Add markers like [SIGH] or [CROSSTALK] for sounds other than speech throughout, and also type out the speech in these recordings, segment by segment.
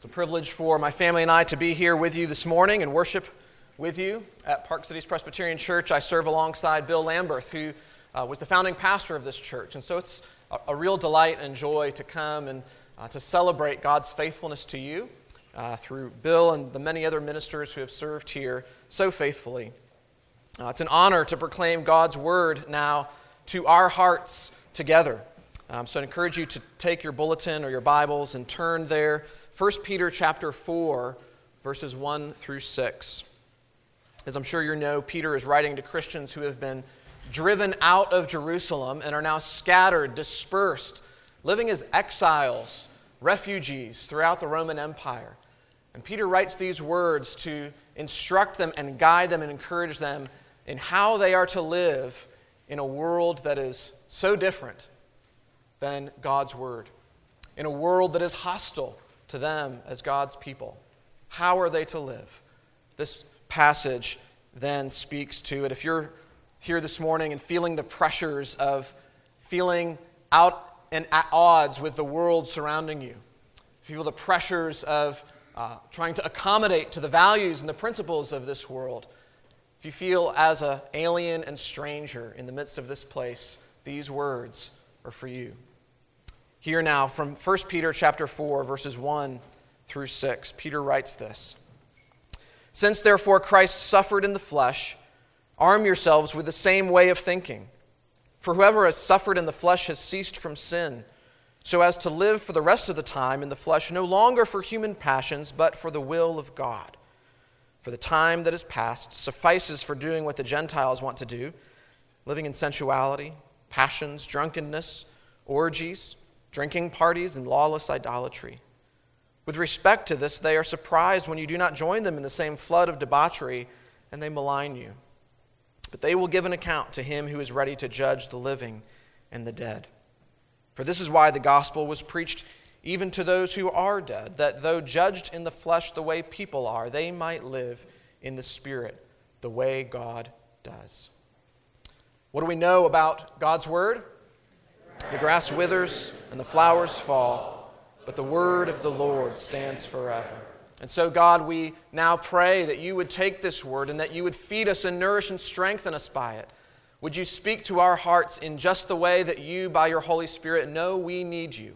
It's a privilege for my family and I to be here with you this morning and worship with you at Park Cities Presbyterian Church. I serve alongside Bill Lamberth, who uh, was the founding pastor of this church. And so it's a, a real delight and joy to come and uh, to celebrate God's faithfulness to you uh, through Bill and the many other ministers who have served here so faithfully. Uh, it's an honor to proclaim God's word now to our hearts together. Um, so I encourage you to take your bulletin or your Bibles and turn there. 1 Peter chapter 4, verses 1 through 6. As I'm sure you know, Peter is writing to Christians who have been driven out of Jerusalem and are now scattered, dispersed, living as exiles, refugees throughout the Roman Empire. And Peter writes these words to instruct them and guide them and encourage them in how they are to live in a world that is so different than God's Word, in a world that is hostile to them as God's people. How are they to live? This passage then speaks to it. If you're here this morning and feeling the pressures of feeling out and at odds with the world surrounding you, if you feel the pressures of uh, trying to accommodate to the values and the principles of this world, if you feel as an alien and stranger in the midst of this place, these words are for you. Here now from 1 Peter chapter 4 verses 1 through 6. Peter writes this. Since therefore Christ suffered in the flesh, arm yourselves with the same way of thinking. For whoever has suffered in the flesh has ceased from sin, so as to live for the rest of the time in the flesh no longer for human passions, but for the will of God. For the time that is past suffices for doing what the Gentiles want to do, living in sensuality, passions, drunkenness, orgies drinking parties, and lawless idolatry. With respect to this, they are surprised when you do not join them in the same flood of debauchery, and they malign you. But they will give an account to him who is ready to judge the living and the dead. For this is why the gospel was preached even to those who are dead, that though judged in the flesh the way people are, they might live in the spirit the way God does. What do we know about God's word? The grass withers and the flowers fall, but the word of the Lord stands forever. And so, God, we now pray that you would take this word and that you would feed us and nourish and strengthen us by it. Would you speak to our hearts in just the way that you, by your Holy Spirit, know we need you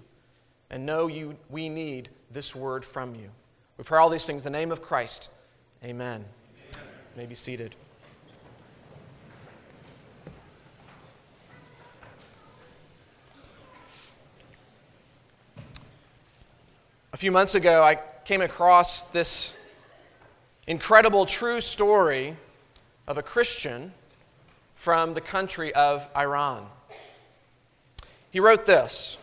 and know you, we need this word from you? We pray all these things in the name of Christ. Amen. Amen. You may be seated. Few months ago, I came across this incredible true story of a Christian from the country of Iran. He wrote this.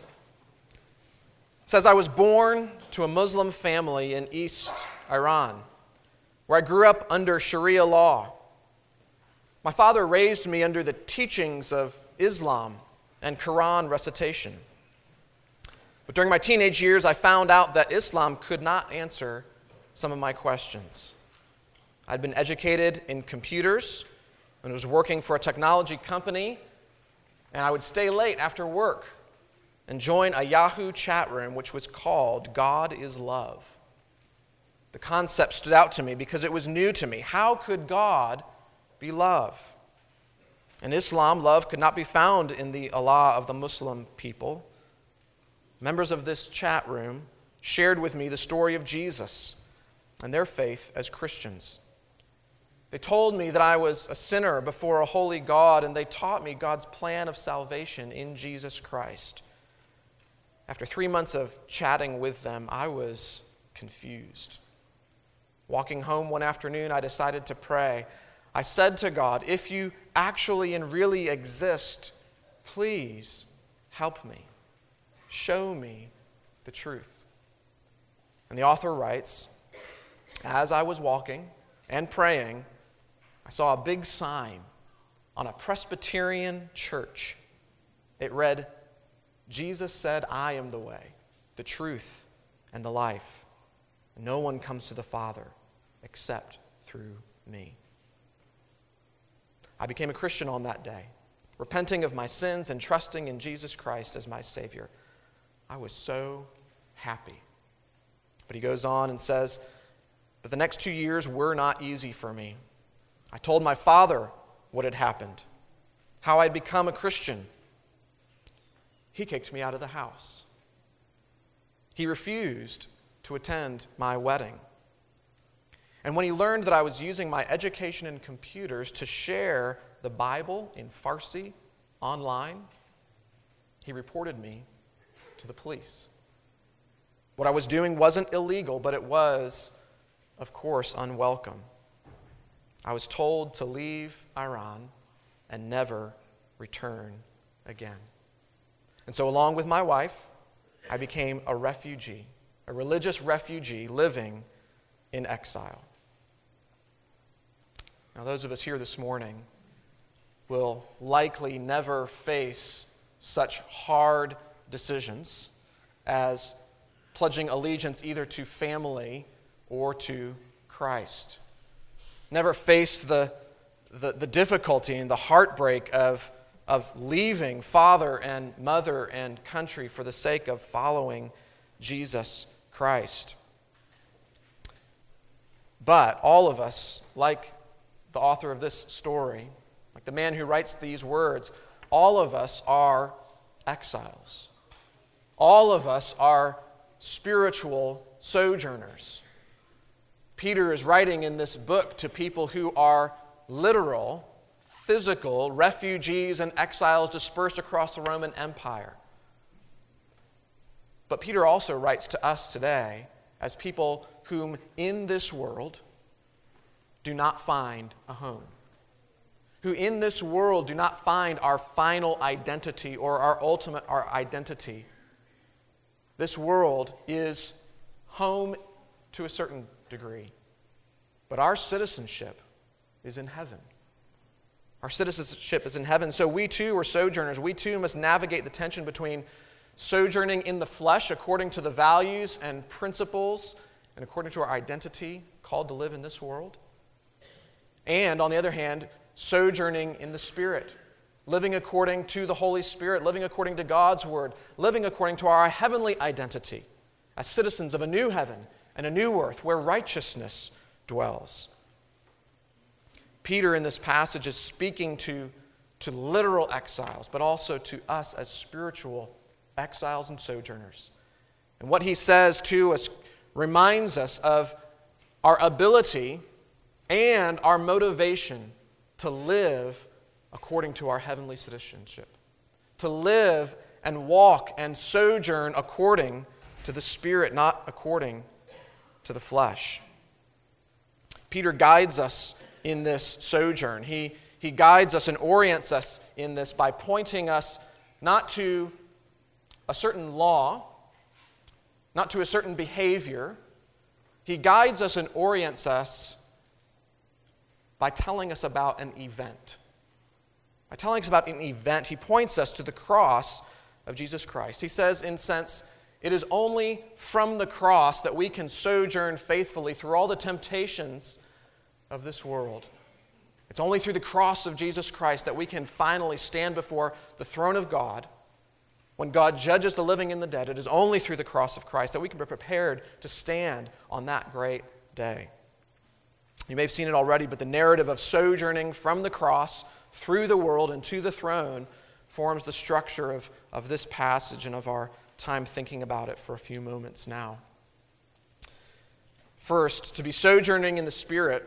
It says, I was born to a Muslim family in East Iran, where I grew up under Sharia law. My father raised me under the teachings of Islam and Quran recitation. But during my teenage years, I found out that Islam could not answer some of my questions. I'd been educated in computers and was working for a technology company, and I would stay late after work and join a Yahoo chat room which was called God is Love. The concept stood out to me because it was new to me. How could God be love? In Islam, love could not be found in the Allah of the Muslim people members of this chat room shared with me the story of Jesus and their faith as Christians. They told me that I was a sinner before a holy God, and they taught me God's plan of salvation in Jesus Christ. After three months of chatting with them, I was confused. Walking home one afternoon, I decided to pray. I said to God, If you actually and really exist, please help me. Show me the truth. And the author writes As I was walking and praying, I saw a big sign on a Presbyterian church. It read, Jesus said, I am the way, the truth, and the life. No one comes to the Father except through me. I became a Christian on that day, repenting of my sins and trusting in Jesus Christ as my Savior. I was so happy. But he goes on and says, But the next two years were not easy for me. I told my father what had happened, how I'd become a Christian. He kicked me out of the house. He refused to attend my wedding. And when he learned that I was using my education in computers to share the Bible in Farsi online, he reported me to the police. What I was doing wasn't illegal, but it was, of course, unwelcome. I was told to leave Iran and never return again. And so, along with my wife, I became a refugee, a religious refugee living in exile. Now, those of us here this morning will likely never face such hard decisions as pledging allegiance either to family or to Christ. Never face the, the, the difficulty and the heartbreak of, of leaving father and mother and country for the sake of following Jesus Christ. But all of us, like the author of this story, like the man who writes these words, all of us are exiles. All of us are spiritual sojourners. Peter is writing in this book to people who are literal, physical refugees and exiles dispersed across the Roman Empire. But Peter also writes to us today as people whom in this world do not find a home, who in this world do not find our final identity or our ultimate our identity. This world is home to a certain degree, but our citizenship is in heaven. Our citizenship is in heaven. So we too are sojourners. We too must navigate the tension between sojourning in the flesh according to the values and principles and according to our identity called to live in this world, and on the other hand, sojourning in the Spirit, living according to the Holy Spirit, living according to God's Word, living according to our heavenly identity as citizens of a new heaven and a new earth where righteousness dwells. Peter, in this passage, is speaking to, to literal exiles, but also to us as spiritual exiles and sojourners. And what he says to us reminds us of our ability and our motivation to live according to our heavenly citizenship, to live and walk and sojourn according to the Spirit, not according to the flesh. Peter guides us in this sojourn. He, he guides us and orients us in this by pointing us not to a certain law, not to a certain behavior. He guides us and orients us by telling us about an event. By telling us about an event, he points us to the cross of Jesus Christ. He says, in sense, it is only from the cross that we can sojourn faithfully through all the temptations of this world. It's only through the cross of Jesus Christ that we can finally stand before the throne of God. When God judges the living and the dead, it is only through the cross of Christ that we can be prepared to stand on that great day. You may have seen it already, but the narrative of sojourning from the cross through the world and to the throne forms the structure of, of this passage and of our time thinking about it for a few moments now. First, to be sojourning in the Spirit,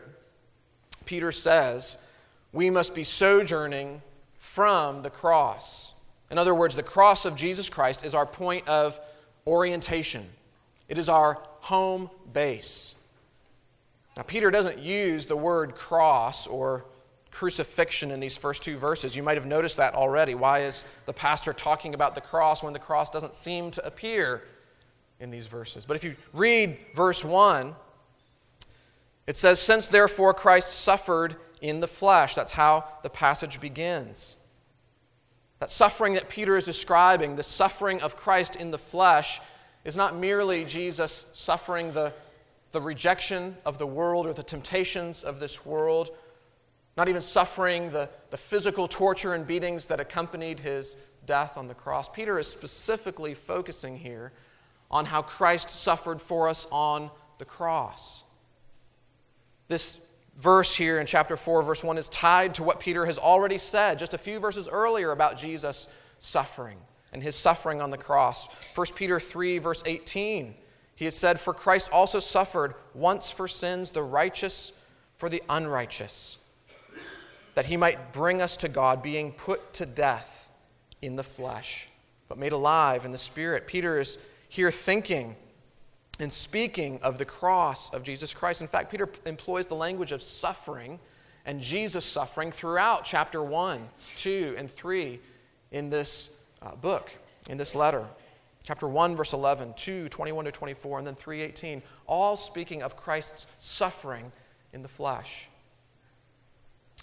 Peter says, we must be sojourning from the cross. In other words, the cross of Jesus Christ is our point of orientation, it is our home base. Now, Peter doesn't use the word cross or crucifixion in these first two verses. You might have noticed that already. Why is the pastor talking about the cross when the cross doesn't seem to appear in these verses? But if you read verse 1, it says, Since therefore Christ suffered in the flesh. That's how the passage begins. That suffering that Peter is describing, the suffering of Christ in the flesh, is not merely Jesus suffering the the rejection of the world or the temptations of this world, not even suffering the, the physical torture and beatings that accompanied his death on the cross. Peter is specifically focusing here on how Christ suffered for us on the cross. This verse here in chapter 4, verse 1, is tied to what Peter has already said just a few verses earlier about Jesus' suffering and his suffering on the cross. 1 Peter 3, verse 18, he has said, For Christ also suffered once for sins, the righteous for the unrighteous, that he might bring us to God, being put to death in the flesh, but made alive in the spirit. Peter is here thinking and speaking of the cross of Jesus Christ. In fact, Peter employs the language of suffering and Jesus suffering throughout chapter 1, 2, and 3 in this uh, book, in this letter. Chapter 1, verse 11, 2, 21 to 24, and then 3, 18, all speaking of Christ's suffering in the flesh.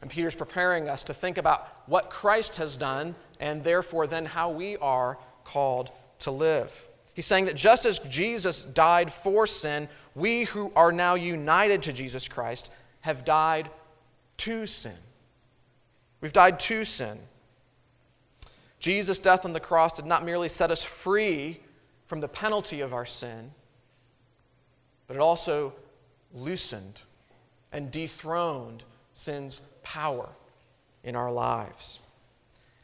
And Peter's preparing us to think about what Christ has done and therefore then how we are called to live. He's saying that just as Jesus died for sin, we who are now united to Jesus Christ have died to sin. We've died to sin. Jesus' death on the cross did not merely set us free from the penalty of our sin, but it also loosened and dethroned sin's power in our lives.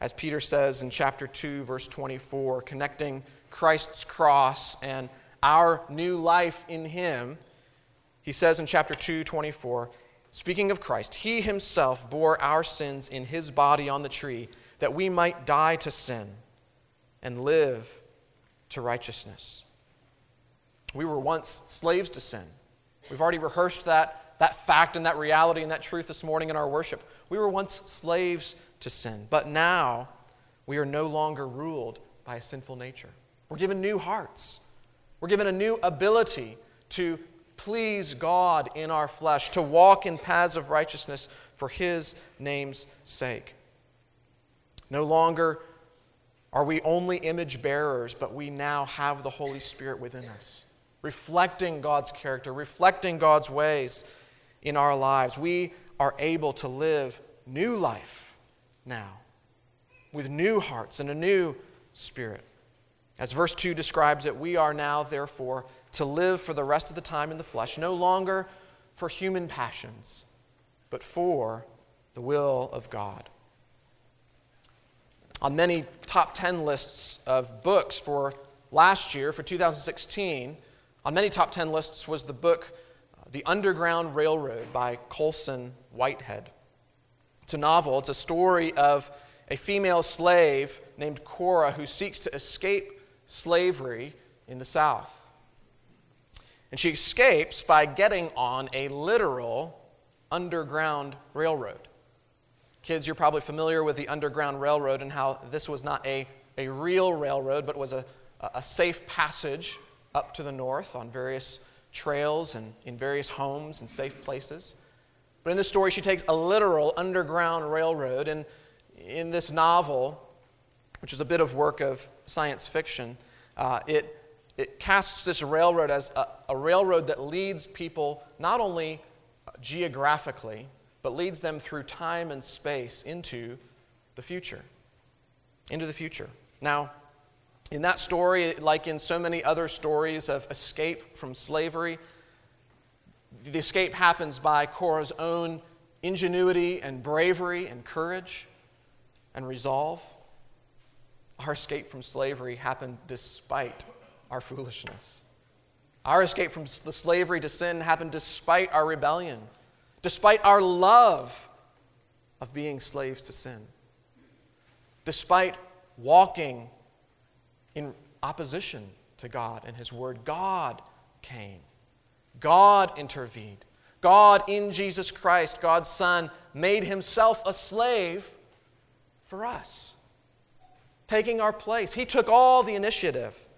As Peter says in chapter 2, verse 24, connecting Christ's cross and our new life in Him, he says in chapter 2, 24, speaking of Christ, He Himself bore our sins in His body on the tree, that we might die to sin and live to righteousness. We were once slaves to sin. We've already rehearsed that, that fact and that reality and that truth this morning in our worship. We were once slaves to sin, but now we are no longer ruled by a sinful nature. We're given new hearts. We're given a new ability to please God in our flesh, to walk in paths of righteousness for His name's sake. No longer are we only image bearers, but we now have the Holy Spirit within us, reflecting God's character, reflecting God's ways in our lives. We are able to live new life now with new hearts and a new spirit. As verse 2 describes it, we are now, therefore, to live for the rest of the time in the flesh, no longer for human passions, but for the will of God. On many top 10 lists of books for last year, for 2016, on many top 10 lists was the book The Underground Railroad by Colson Whitehead. It's a novel, it's a story of a female slave named Cora who seeks to escape slavery in the South. And she escapes by getting on a literal underground railroad. Kids, you're probably familiar with the Underground Railroad and how this was not a, a real railroad, but was a, a safe passage up to the north on various trails and in various homes and safe places. But in this story, she takes a literal underground railroad. And in this novel, which is a bit of work of science fiction, uh, it, it casts this railroad as a, a railroad that leads people not only geographically, but leads them through time and space into the future. Into the future. Now, in that story, like in so many other stories of escape from slavery, the escape happens by Cora's own ingenuity and bravery and courage and resolve. Our escape from slavery happened despite our foolishness. Our escape from the slavery to sin happened despite our rebellion, despite our love of being slaves to sin, despite walking in opposition to God and His Word. God came, God intervened. God, in Jesus Christ, God's Son, made Himself a slave for us taking our place. He took all the initiative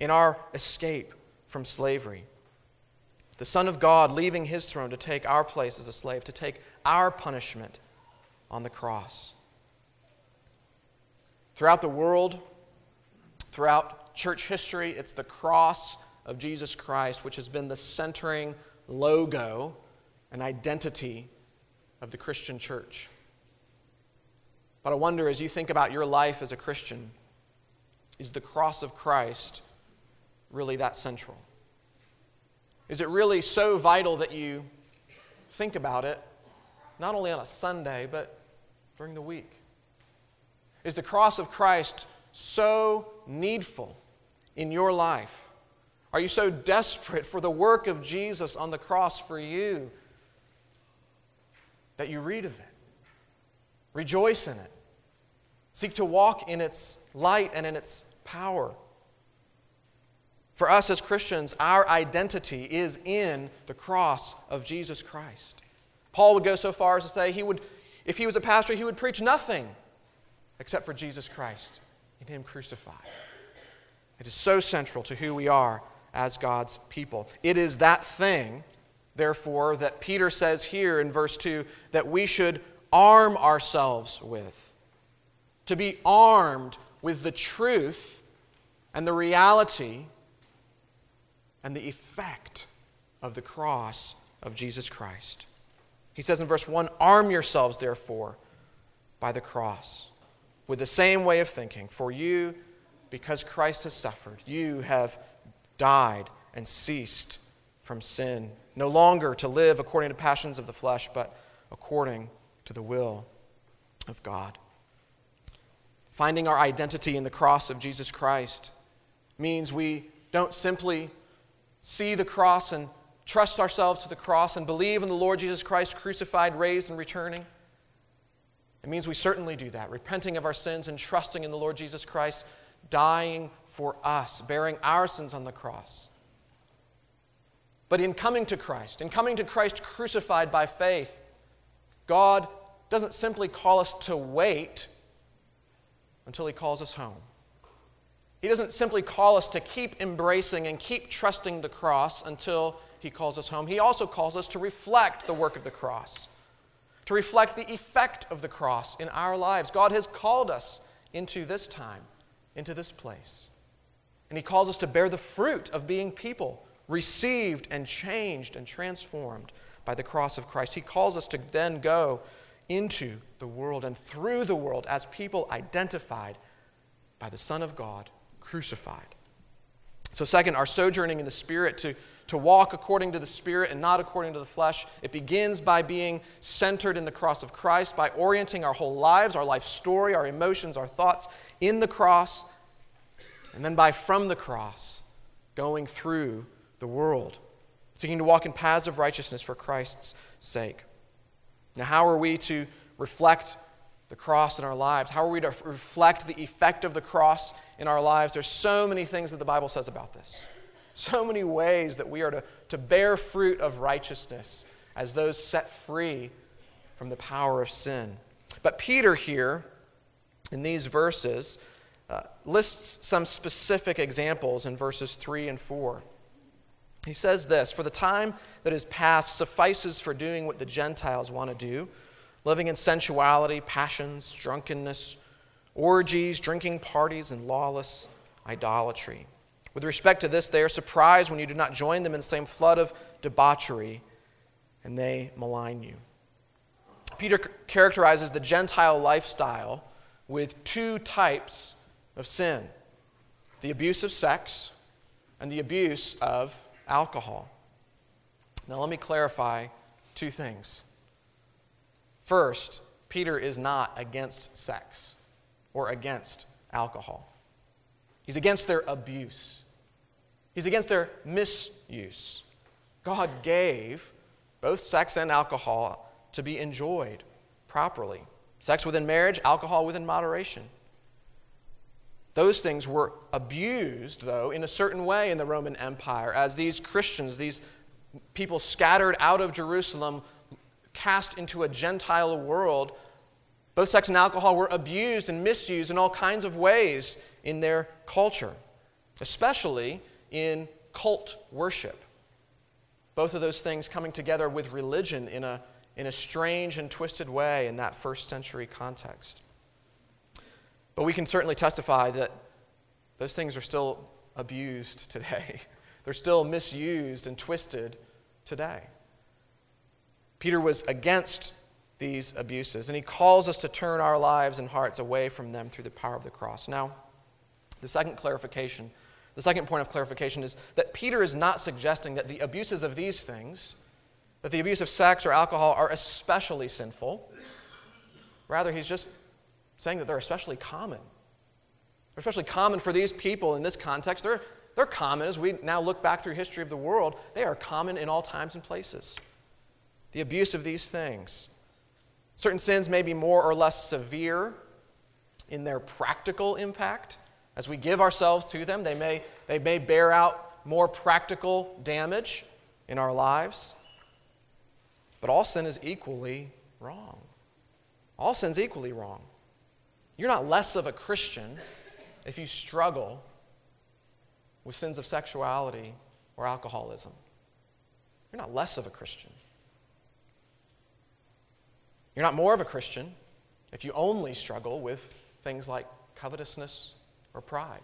in our escape from slavery. The Son of God leaving his throne to take our place as a slave, to take our punishment on the cross. Throughout the world, throughout church history, it's the cross of Jesus Christ which has been the centering logo and identity of the Christian church. But I wonder, as you think about your life as a Christian, is the cross of Christ really that central? Is it really so vital that you think about it not only on a Sunday, but during the week? Is the cross of Christ so needful in your life? Are you so desperate for the work of Jesus on the cross for you that you read of it? Rejoice in it. Seek to walk in its light and in its power. For us as Christians, our identity is in the cross of Jesus Christ. Paul would go so far as to say he would, if he was a pastor, he would preach nothing except for Jesus Christ and Him crucified. It is so central to who we are as God's people. It is that thing, therefore, that Peter says here in verse 2 that we should arm ourselves with. To be armed with the truth and the reality and the effect of the cross of Jesus Christ. He says in verse 1 Arm yourselves, therefore, by the cross, with the same way of thinking. For you, because Christ has suffered, you have died and ceased from sin, no longer to live according to passions of the flesh, but according to the will of God. Finding our identity in the cross of Jesus Christ means we don't simply see the cross and trust ourselves to the cross and believe in the Lord Jesus Christ crucified, raised, and returning. It means we certainly do that, repenting of our sins and trusting in the Lord Jesus Christ, dying for us, bearing our sins on the cross. But in coming to Christ, in coming to Christ crucified by faith, God doesn't simply call us to wait until He calls us home. He doesn't simply call us to keep embracing and keep trusting the cross until He calls us home. He also calls us to reflect the work of the cross, to reflect the effect of the cross in our lives. God has called us into this time, into this place. And He calls us to bear the fruit of being people received and changed and transformed by the cross of Christ. He calls us to then go into the world and through the world as people identified by the Son of God crucified. So, second, our sojourning in the Spirit, to, to walk according to the Spirit and not according to the flesh, it begins by being centered in the cross of Christ, by orienting our whole lives, our life story, our emotions, our thoughts in the cross, and then by from the cross, going through the world, seeking to walk in paths of righteousness for Christ's sake. Now, how are we to reflect the cross in our lives? How are we to reflect the effect of the cross in our lives? There's so many things that the Bible says about this. So many ways that we are to, to bear fruit of righteousness as those set free from the power of sin. But Peter here, in these verses, uh, lists some specific examples in verses 3 and 4. He says this For the time that is past suffices for doing what the Gentiles want to do living in sensuality, passions, drunkenness, orgies, drinking parties, and lawless idolatry. With respect to this, they are surprised when you do not join them in the same flood of debauchery, and they malign you. Peter characterizes the Gentile lifestyle with two types of sin the abuse of sex and the abuse of alcohol. Now, let me clarify two things. First, Peter is not against sex or against alcohol, he's against their abuse, he's against their misuse. God gave both sex and alcohol to be enjoyed properly. Sex within marriage, alcohol within moderation. Those things were abused, though, in a certain way in the Roman Empire as these Christians, these people scattered out of Jerusalem, cast into a Gentile world, both sex and alcohol were abused and misused in all kinds of ways in their culture, especially in cult worship. Both of those things coming together with religion in a, in a strange and twisted way in that first century context. But we can certainly testify that those things are still abused [LAUGHS] today. They're still misused and twisted today. Peter was against these abuses, and he calls us to turn our lives and hearts away from them through the power of the cross. Now, the second clarification The second point of clarification is that Peter is not suggesting that the abuses of these things, that the abuse of sex or alcohol, are especially sinful. Rather, he's just saying that they're especially common. They're especially common for these people in this context. They're, they're common as we now look back through history of the world. They are common in all times and places. The abuse of these things. Certain sins may be more or less severe in their practical impact. As we give ourselves to them, they may, they may bear out more practical damage in our lives. But all sin is equally wrong. All sin's equally wrong. You're not less of a Christian if you struggle with sins of sexuality or alcoholism. You're not less of a Christian. You're not more of a Christian if you only struggle with things like covetousness or pride.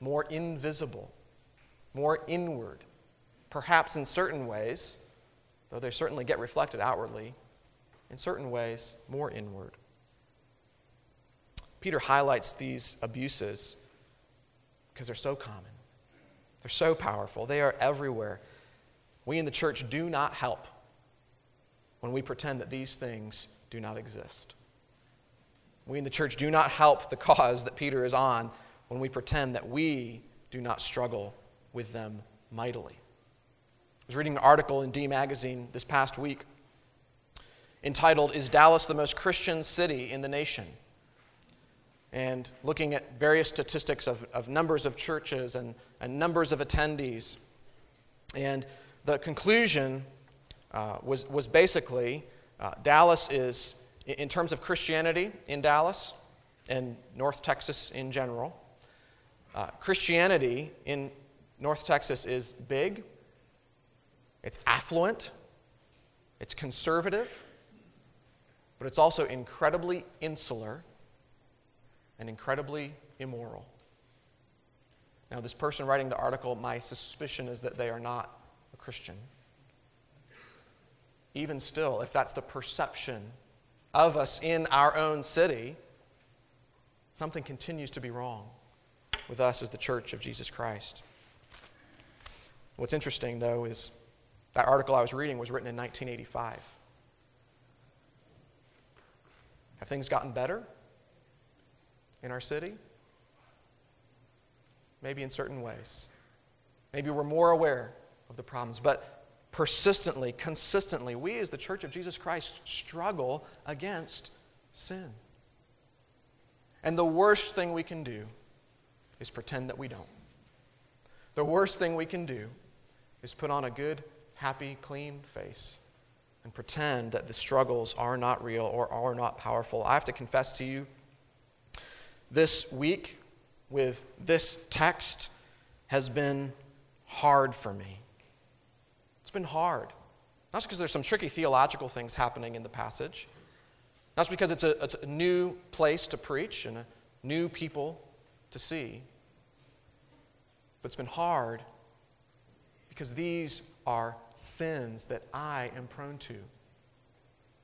More invisible, more inward, perhaps in certain ways, though they certainly get reflected outwardly, in certain ways, more inward. Peter highlights these abuses because they're so common, they're so powerful, they are everywhere. We in the church do not help when we pretend that these things do not exist. We in the church do not help the cause that Peter is on when we pretend that we do not struggle with them mightily. I was reading an article in D Magazine this past week entitled, Is Dallas the Most Christian City in the Nation? And looking at various statistics of, of numbers of churches and, and numbers of attendees. And the conclusion uh, was, was basically uh, Dallas is, in terms of Christianity in Dallas and North Texas in general, uh, Christianity in North Texas is big, it's affluent, it's conservative, but it's also incredibly insular and incredibly immoral. Now, this person writing the article, my suspicion is that they are not a Christian even still, if that's the perception of us in our own city, something continues to be wrong with us as the church of Jesus Christ. What's interesting, though, is that article I was reading was written in 1985. Have things gotten better in our city? Maybe in certain ways. Maybe we're more aware of the problems. But persistently, consistently, we as the Church of Jesus Christ struggle against sin. And the worst thing we can do is pretend that we don't. The worst thing we can do is put on a good, happy, clean face and pretend that the struggles are not real or are not powerful. I have to confess to you, this week with this text has been hard for me. It's been hard. Not because there's some tricky theological things happening in the passage, not because it's a, it's a new place to preach and a new people to see, but it's been hard because these are sins that I am prone to,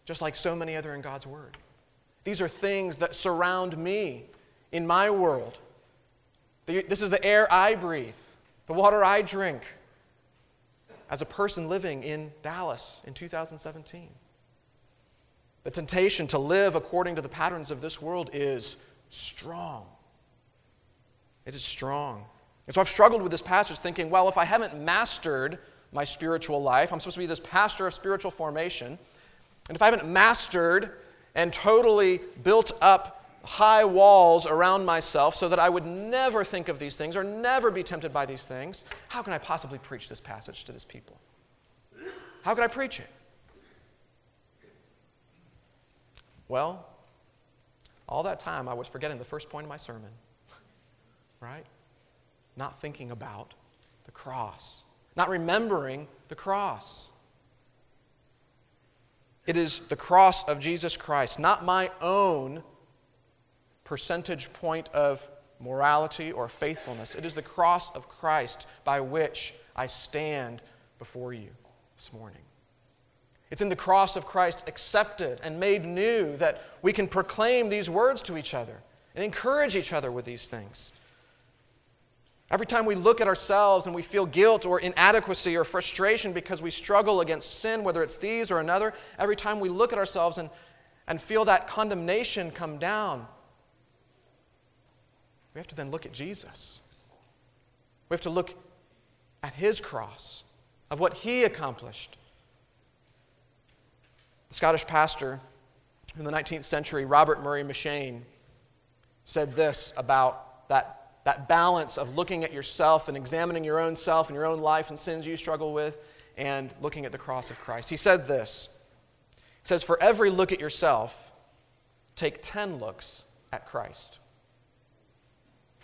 just like so many other in God's Word. These are things that surround me in my world. This is the air I breathe, the water I drink, as a person living in Dallas in 2017. The temptation to live according to the patterns of this world is strong. It is strong. And so I've struggled with this passage thinking, well, if I haven't mastered my spiritual life, I'm supposed to be this pastor of spiritual formation. And if I haven't mastered and totally built up high walls around myself so that I would never think of these things or never be tempted by these things, how can I possibly preach this passage to this people? How could I preach it? Well, all that time I was forgetting the first point of my sermon, right? Not thinking about the cross, not remembering the cross. It is the cross of Jesus Christ, not my own percentage point of morality or faithfulness. It is the cross of Christ by which I stand before you this morning. It's in the cross of Christ accepted and made new that we can proclaim these words to each other and encourage each other with these things. Every time we look at ourselves and we feel guilt or inadequacy or frustration because we struggle against sin, whether it's these or another, every time we look at ourselves and, and feel that condemnation come down, we have to then look at Jesus. We have to look at his cross, of what he accomplished. The Scottish pastor in the 19th century, Robert Murray M'Cheyne, said this about that that balance of looking at yourself and examining your own self and your own life and sins you struggle with and looking at the cross of Christ. He said this. He says, For every look at yourself, take 10 looks at Christ.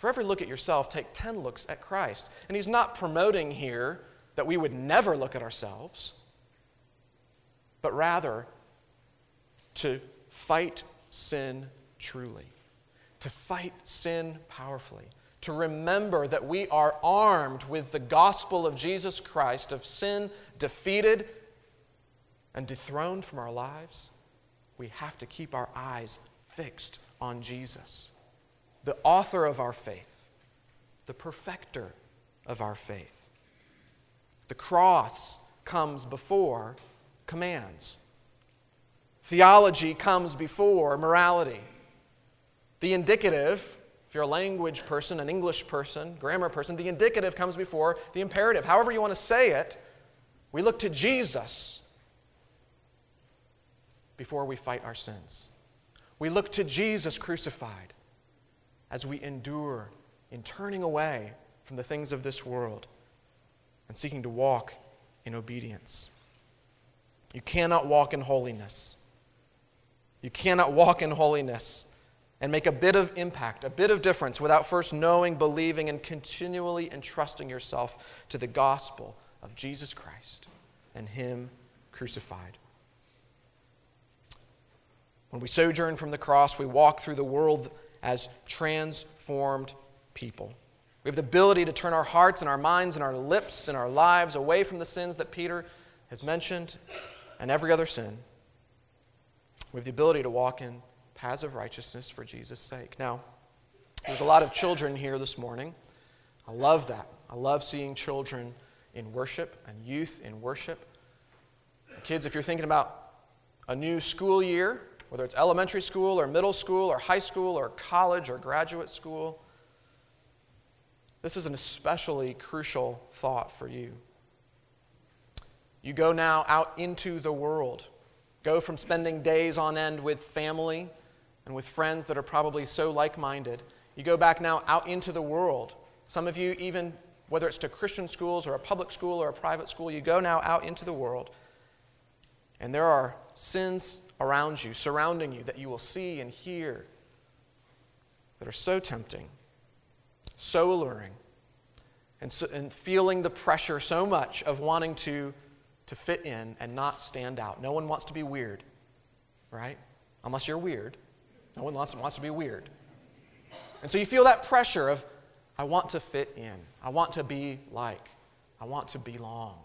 For every look at yourself, take 10 looks at Christ. And he's not promoting here that we would never look at ourselves, but rather to fight sin truly, to fight sin powerfully to remember that we are armed with the gospel of Jesus Christ, of sin defeated and dethroned from our lives, we have to keep our eyes fixed on Jesus, the author of our faith, the perfecter of our faith. The cross comes before commands. Theology comes before morality. The indicative if you're a language person, an English person, grammar person, the indicative comes before the imperative. However, you want to say it, we look to Jesus before we fight our sins. We look to Jesus crucified as we endure in turning away from the things of this world and seeking to walk in obedience. You cannot walk in holiness. You cannot walk in holiness and make a bit of impact, a bit of difference without first knowing, believing, and continually entrusting yourself to the gospel of Jesus Christ and Him crucified. When we sojourn from the cross, we walk through the world as transformed people. We have the ability to turn our hearts and our minds and our lips and our lives away from the sins that Peter has mentioned and every other sin. We have the ability to walk in paths of righteousness for Jesus' sake. Now, there's a lot of children here this morning. I love that. I love seeing children in worship and youth in worship. Kids, if you're thinking about a new school year, whether it's elementary school or middle school or high school or college or graduate school, this is an especially crucial thought for you. You go now out into the world. Go from spending days on end with family and with friends that are probably so like minded. You go back now out into the world. Some of you, even whether it's to Christian schools or a public school or a private school, you go now out into the world. And there are sins around you, surrounding you, that you will see and hear that are so tempting, so alluring, and, so, and feeling the pressure so much of wanting to, to fit in and not stand out. No one wants to be weird, right? Unless you're weird. No one wants, wants to be weird. And so you feel that pressure of, I want to fit in. I want to be like. I want to belong.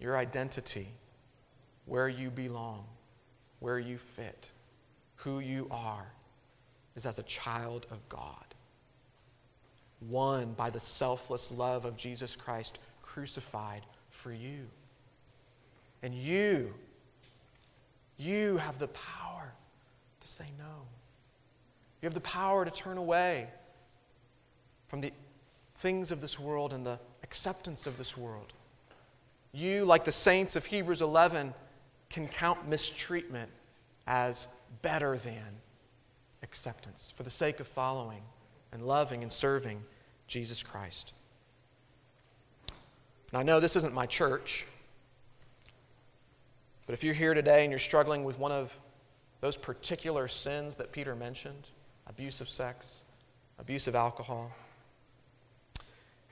Your identity, where you belong, where you fit, who you are, is as a child of God. Won by the selfless love of Jesus Christ crucified for you. And you you have the power to say no. You have the power to turn away from the things of this world and the acceptance of this world. You, like the saints of Hebrews 11, can count mistreatment as better than acceptance for the sake of following and loving and serving Jesus Christ. Now, I know this isn't my church. But if you're here today and you're struggling with one of those particular sins that Peter mentioned abuse of sex, abuse of alcohol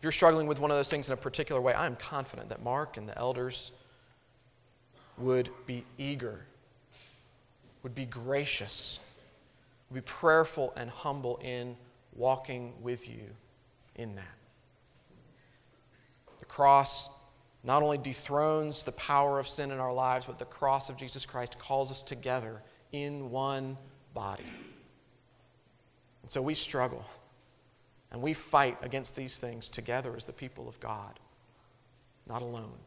if you're struggling with one of those things in a particular way, I am confident that Mark and the elders would be eager, would be gracious, would be prayerful and humble in walking with you in that. The cross not only dethrones the power of sin in our lives, but the cross of Jesus Christ calls us together in one body. And So we struggle and we fight against these things together as the people of God, not alone.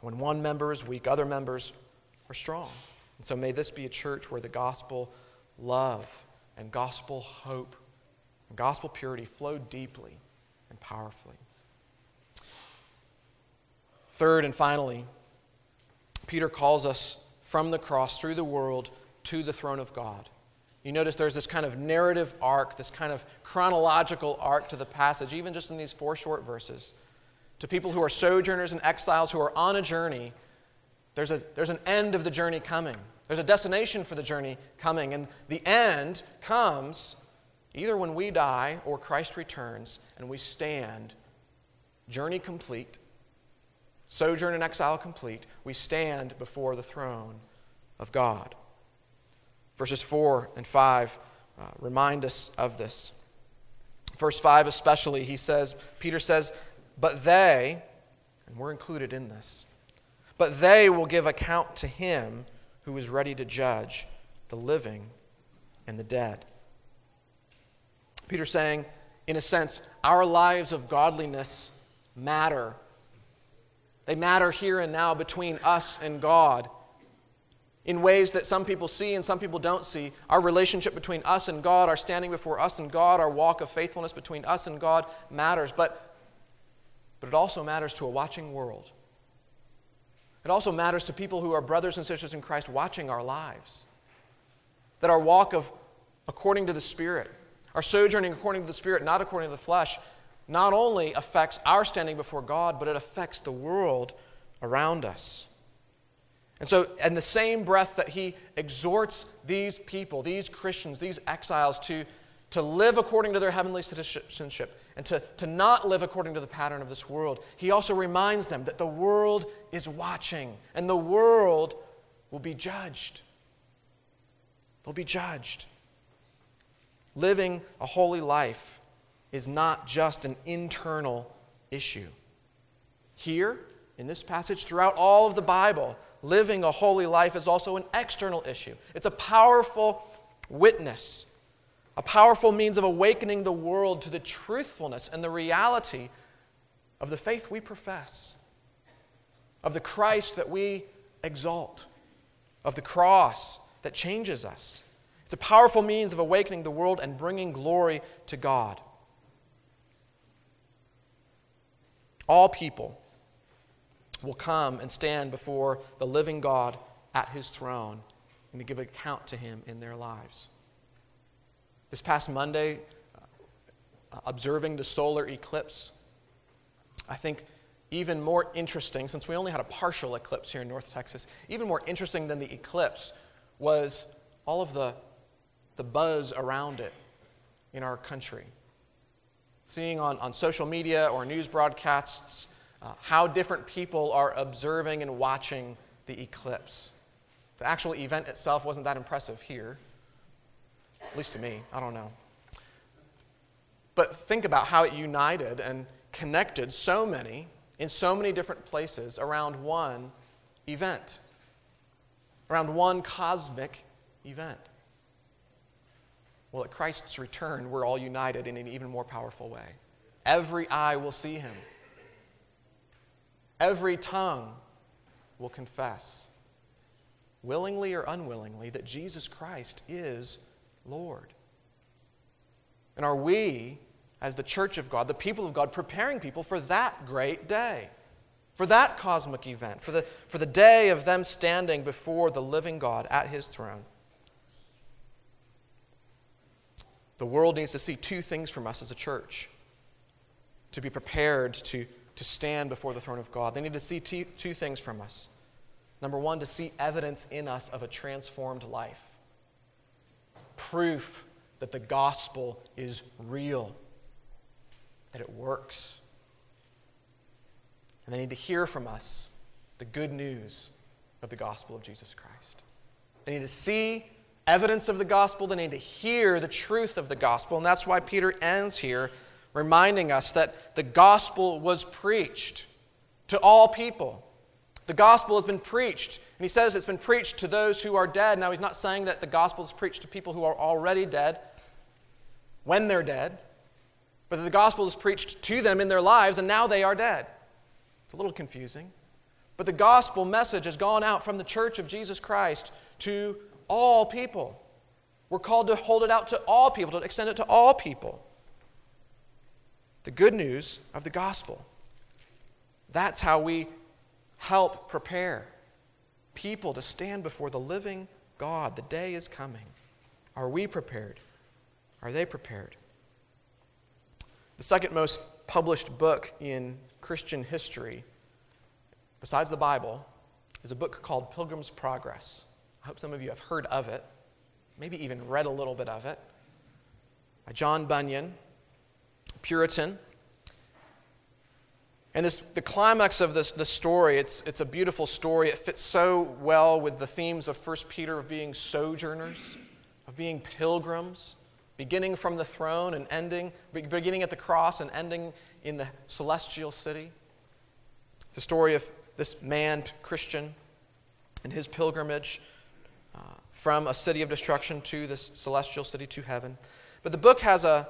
When one member is weak, other members are strong. And so may this be a church where the gospel love and gospel hope and gospel purity flow deeply and powerfully. Third and finally, Peter calls us from the cross through the world to the throne of God. You notice there's this kind of narrative arc, this kind of chronological arc to the passage, even just in these four short verses. To people who are sojourners and exiles who are on a journey, there's, a, there's an end of the journey coming. There's a destination for the journey coming. And the end comes either when we die or Christ returns and we stand, journey complete, sojourn and exile complete, we stand before the throne of God. Verses 4 and 5 uh, remind us of this. Verse 5 especially, he says, Peter says, But they, and we're included in this, but they will give account to him who is ready to judge the living and the dead. Peter's saying, in a sense, our lives of godliness matter. They matter here and now between us and God in ways that some people see and some people don't see. Our relationship between us and God, our standing before us and God, our walk of faithfulness between us and God matters. But, but it also matters to a watching world. It also matters to people who are brothers and sisters in Christ watching our lives. That our walk of according to the Spirit, our sojourning according to the Spirit, not according to the flesh, not only affects our standing before God, but it affects the world around us. And so, in the same breath that he exhorts these people, these Christians, these exiles, to, to live according to their heavenly citizenship and to, to not live according to the pattern of this world, he also reminds them that the world is watching and the world will be judged. They'll be judged. Living a holy life is not just an internal issue. Here, in this passage, throughout all of the Bible, living a holy life is also an external issue. It's a powerful witness, a powerful means of awakening the world to the truthfulness and the reality of the faith we profess, of the Christ that we exalt, of the cross that changes us. It's a powerful means of awakening the world and bringing glory to God. All people will come and stand before the living God at his throne and to give account to him in their lives. This past Monday, uh, observing the solar eclipse, I think even more interesting, since we only had a partial eclipse here in North Texas, even more interesting than the eclipse was all of the, the buzz around it in our country. Seeing on, on social media or news broadcasts uh, how different people are observing and watching the eclipse. The actual event itself wasn't that impressive here, at least to me. I don't know. But think about how it united and connected so many in so many different places around one event, around one cosmic event. Well, at Christ's return, we're all united in an even more powerful way. Every eye will see him. Every tongue will confess, willingly or unwillingly, that Jesus Christ is Lord. And are we, as the church of God, the people of God, preparing people for that great day, for that cosmic event, for the, for the day of them standing before the living God at his throne? The world needs to see two things from us as a church to be prepared to to stand before the throne of God. They need to see two, two things from us. Number one, to see evidence in us of a transformed life, proof that the gospel is real, that it works. And they need to hear from us the good news of the gospel of Jesus Christ. They need to see evidence of the gospel, they need to hear the truth of the gospel. And that's why Peter ends here reminding us that the gospel was preached to all people. The gospel has been preached, and he says it's been preached to those who are dead. Now, he's not saying that the gospel is preached to people who are already dead. when they're dead, but that the gospel is preached to them in their lives and now they are dead. It's a little confusing. But the gospel message has gone out from the church of Jesus Christ to all people. We're called to hold it out to all people, to extend it to all people. The good news of the gospel. That's how we help prepare people to stand before the living God. The day is coming. Are we prepared? Are they prepared? The second most published book in Christian history, besides the Bible, is a book called Pilgrim's Progress. I hope some of you have heard of it, maybe even read a little bit of it. By John Bunyan, Puritan. And this, the climax of this, the story, it's, it's a beautiful story. It fits so well with the themes of 1 Peter of being sojourners, of being pilgrims, beginning from the throne and ending, beginning at the cross and ending in the celestial city. It's a story of this man, Christian, and his pilgrimage uh, from a city of destruction to this celestial city to heaven. But the book has a,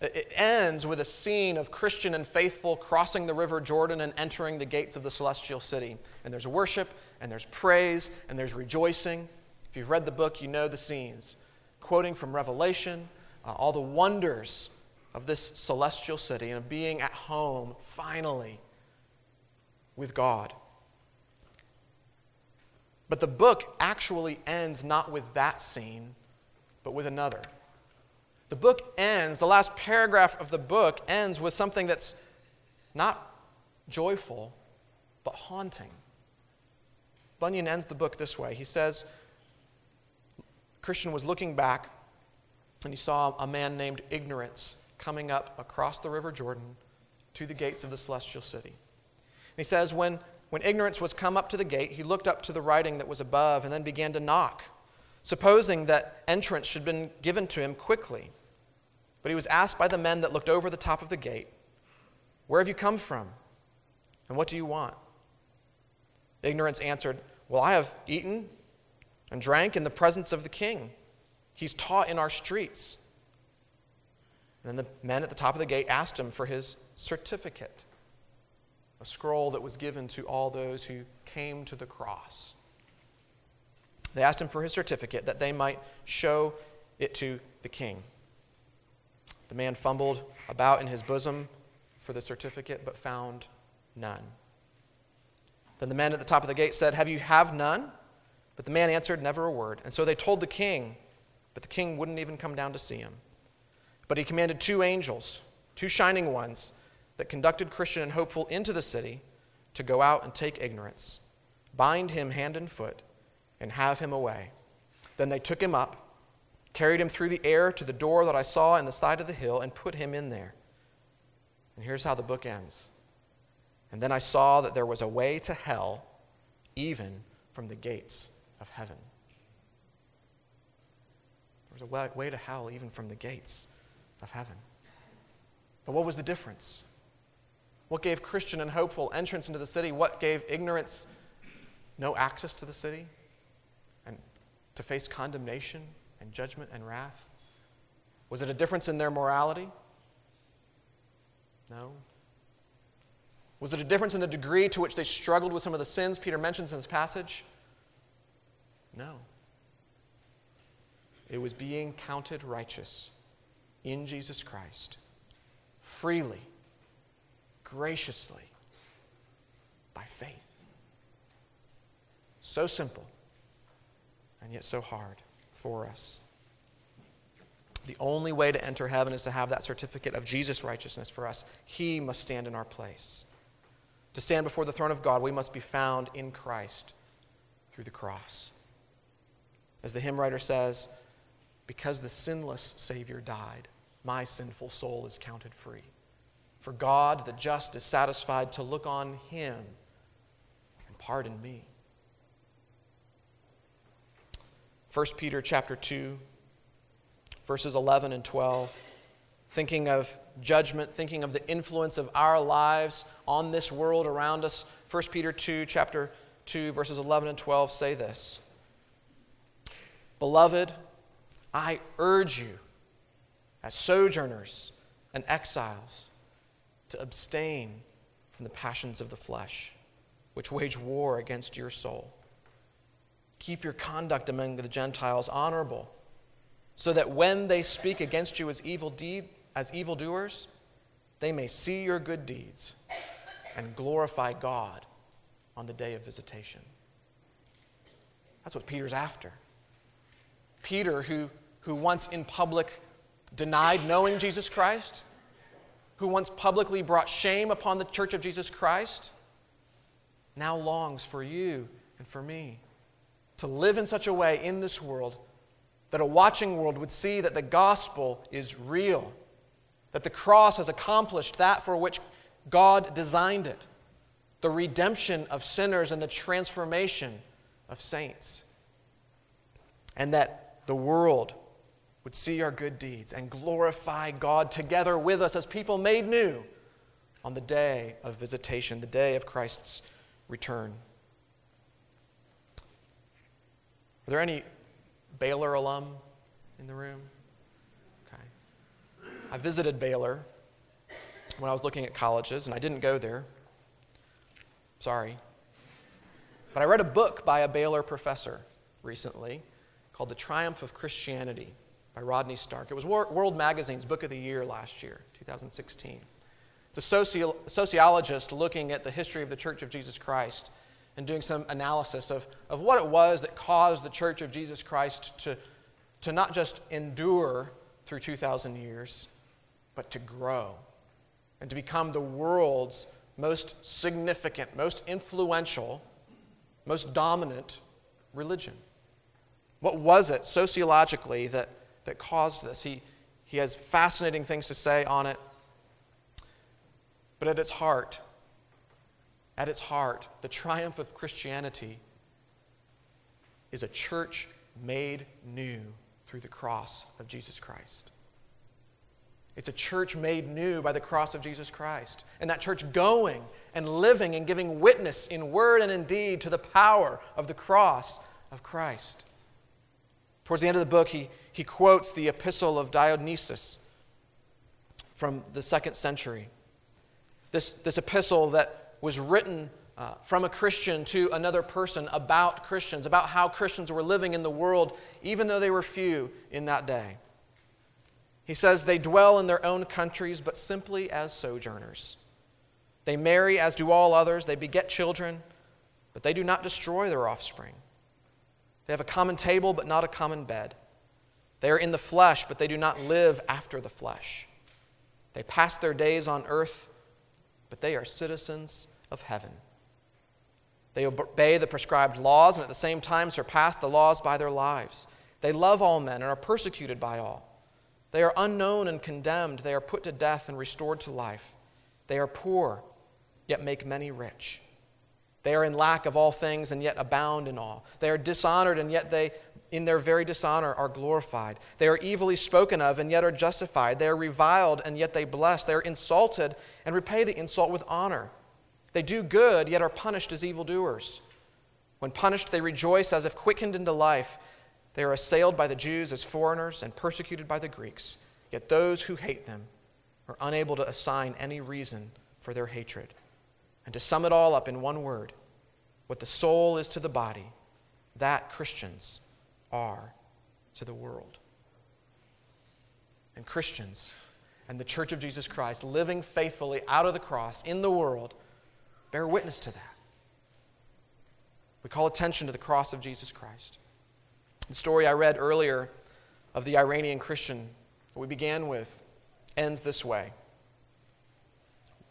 it ends with a scene of Christian and faithful crossing the river Jordan and entering the gates of the celestial city. And there's worship, and there's praise, and there's rejoicing. If you've read the book, you know the scenes. Quoting from Revelation, uh, all the wonders of this celestial city and of being at home, finally, with God. But the book actually ends not with that scene, but with another. The book ends, the last paragraph of the book ends with something that's not joyful, but haunting. Bunyan ends the book this way. He says, Christian was looking back and he saw a man named Ignorance coming up across the River Jordan to the gates of the celestial city. And he says, when, when Ignorance was come up to the gate, he looked up to the writing that was above and then began to knock supposing that entrance should have been given to him quickly. But he was asked by the men that looked over the top of the gate, Where have you come from? And what do you want? Ignorance answered, Well, I have eaten and drank in the presence of the king. He's taught in our streets. And then the men at the top of the gate asked him for his certificate, a scroll that was given to all those who came to the cross. They asked him for his certificate that they might show it to the king. The man fumbled about in his bosom for the certificate, but found none. Then the men at the top of the gate said, Have you have none? But the man answered never a word. And so they told the king, but the king wouldn't even come down to see him. But he commanded two angels, two shining ones, that conducted Christian and Hopeful into the city to go out and take ignorance, bind him hand and foot and have him away. Then they took him up, carried him through the air to the door that I saw in the side of the hill, and put him in there. And here's how the book ends. And then I saw that there was a way to hell, even from the gates of heaven. There was a way to hell, even from the gates of heaven. But what was the difference? What gave Christian and hopeful entrance into the city? What gave ignorance no access to the city? And to face condemnation and judgment and wrath? Was it a difference in their morality? No. Was it a difference in the degree to which they struggled with some of the sins Peter mentions in this passage? No. It was being counted righteous in Jesus Christ, freely, graciously, by faith. So simple and yet so hard for us. The only way to enter heaven is to have that certificate of Jesus' righteousness for us. He must stand in our place. To stand before the throne of God, we must be found in Christ through the cross. As the hymn writer says, because the sinless Savior died, my sinful soul is counted free. For God, the just, is satisfied to look on him and pardon me. 1 Peter chapter 2, verses 11 and 12, thinking of judgment, thinking of the influence of our lives on this world around us. 1 Peter 2, chapter 2, verses 11 and 12 say this Beloved, I urge you, as sojourners and exiles, to abstain from the passions of the flesh, which wage war against your soul. Keep your conduct among the Gentiles honorable, so that when they speak against you as evil deed, as evildoers, they may see your good deeds and glorify God on the day of visitation. That's what Peter's after. Peter, who, who once in public denied knowing Jesus Christ, who once publicly brought shame upon the church of Jesus Christ, now longs for you and for me to live in such a way in this world that a watching world would see that the gospel is real, that the cross has accomplished that for which God designed it the redemption of sinners and the transformation of saints. And that the world would see our good deeds and glorify God together with us as people made new on the day of visitation, the day of Christ's return. Are there any Baylor alum in the room? Okay. I visited Baylor when I was looking at colleges, and I didn't go there. Sorry. But I read a book by a Baylor professor recently called The Triumph of Christianity by Rodney Stark. It was World Magazine's Book of the Year last year, 2016. It's a socio- sociologist looking at the history of the Church of Jesus Christ and doing some analysis of, of what it was that caused the Church of Jesus Christ to, to not just endure through 2,000 years, but to grow and to become the world's most significant, most influential, most dominant religion. What was it sociologically that, that caused this? He, he has fascinating things to say on it. But at its heart, at its heart, the triumph of Christianity is a church made new through the cross of Jesus Christ. It's a church made new by the cross of Jesus Christ. And that church going and living and giving witness in word and in deed to the power of the cross of Christ. Towards the end of the book, he, he quotes the epistle of Dionysius from the second century. This, this epistle that was written uh, from a Christian to another person about Christians, about how Christians were living in the world, even though they were few in that day. He says they dwell in their own countries, but simply as sojourners. They marry as do all others, they beget children, but they do not destroy their offspring. They have a common table, but not a common bed. They are in the flesh, but they do not live after the flesh. They pass their days on earth, but they are citizens of heaven. They obey the prescribed laws and at the same time surpass the laws by their lives. They love all men and are persecuted by all. They are unknown and condemned. They are put to death and restored to life. They are poor, yet make many rich. They are in lack of all things and yet abound in all. They are dishonored and yet they, in their very dishonor, are glorified. They are evilly spoken of and yet are justified. They are reviled and yet they bless. They are insulted and repay the insult with honor. They do good yet are punished as evildoers. When punished, they rejoice as if quickened into life. They are assailed by the Jews as foreigners and persecuted by the Greeks, yet those who hate them are unable to assign any reason for their hatred. And to sum it all up in one word, what the soul is to the body, that Christians are to the world. And Christians and the Church of Jesus Christ, living faithfully out of the cross in the world, bear witness to that. We call attention to the cross of Jesus Christ. The story I read earlier of the Iranian Christian that we began with ends this way.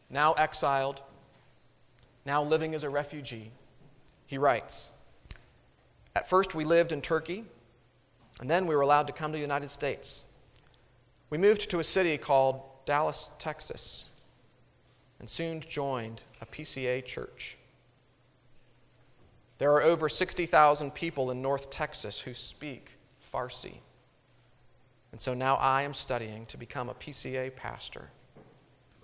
Now exiled, now living as a refugee, he writes At first, we lived in Turkey, and then we were allowed to come to the United States. We moved to a city called Dallas, Texas, and soon joined a PCA church. There are over 60,000 people in North Texas who speak Farsi. And so now I am studying to become a PCA pastor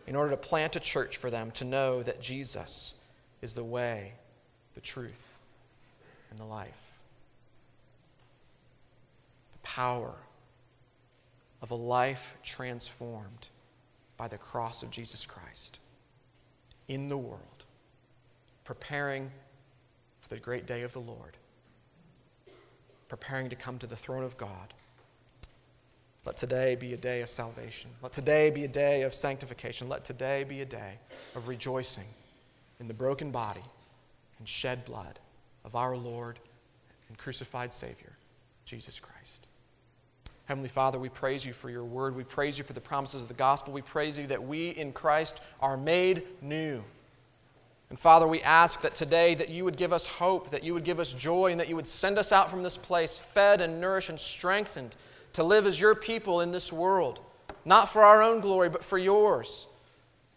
in order to plant a church for them to know that Jesus is the way, the truth, and the life. The power of a life transformed by the cross of Jesus Christ in the world, preparing for the great day of the Lord, preparing to come to the throne of God. Let today be a day of salvation. Let today be a day of sanctification. Let today be a day of rejoicing in the broken body and shed blood of our Lord and crucified Savior, Jesus Christ. Heavenly Father, we praise you for your word. We praise you for the promises of the gospel. We praise you that we in Christ are made new. And Father, we ask that today that you would give us hope, that you would give us joy, and that you would send us out from this place fed and nourished and strengthened to live as your people in this world, not for our own glory, but for yours.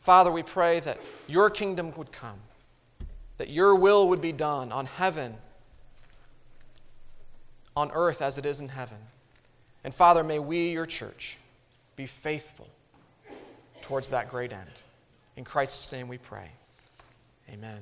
Father, we pray that your kingdom would come, that your will would be done on heaven, on earth as it is in heaven. And Father, may we, your church, be faithful towards that great end. In Christ's name we pray. Amen.